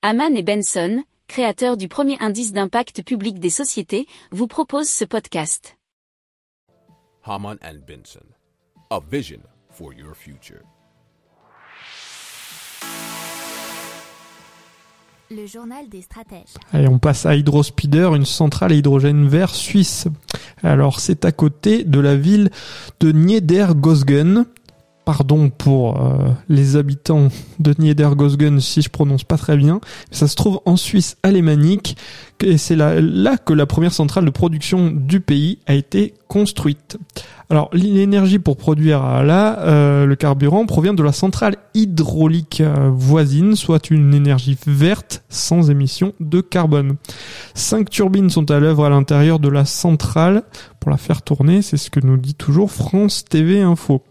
Haman et Benson, créateurs du premier indice d'impact public des sociétés, vous proposent ce podcast. Haman and Benson, a vision for your future. Le journal des stratèges. Allez, on passe à Hydrospeeder, une centrale à hydrogène vert suisse. Alors, c'est à côté de la ville de Niedergosgen. Pardon pour euh, les habitants de Niedergosgen si je prononce pas très bien. Ça se trouve en Suisse alémanique et c'est là, que la première centrale de production du pays a été construite. Alors l'énergie pour produire là euh, le carburant provient de la centrale hydraulique euh, voisine, soit une énergie verte sans émission de carbone. Cinq turbines sont à l'œuvre à l'intérieur de la centrale pour la faire tourner, c'est ce que nous dit toujours France TV Info.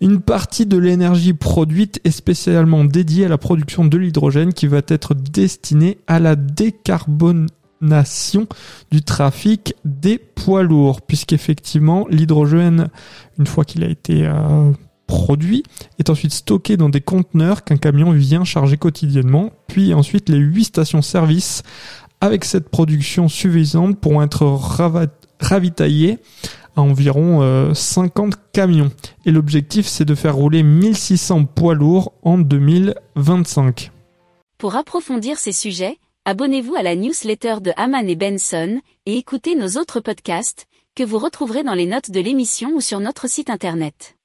Une partie de l'énergie produite est spécialement dédiée à la production de l'hydrogène qui va être destinée à la décarbonation du trafic des poids lourds, puisqu'effectivement l'hydrogène, une fois qu'il a été euh, produit, est ensuite stocké dans des conteneurs qu'un camion vient charger quotidiennement, puis ensuite les huit stations-service avec cette production suffisante pourront être ravitaillées à environ 50 euh, camions. Et l'objectif, c'est de faire rouler 1600 poids lourds en 2025. Pour approfondir ces sujets, abonnez-vous à la newsletter de Haman et Benson et écoutez nos autres podcasts que vous retrouverez dans les notes de l'émission ou sur notre site internet.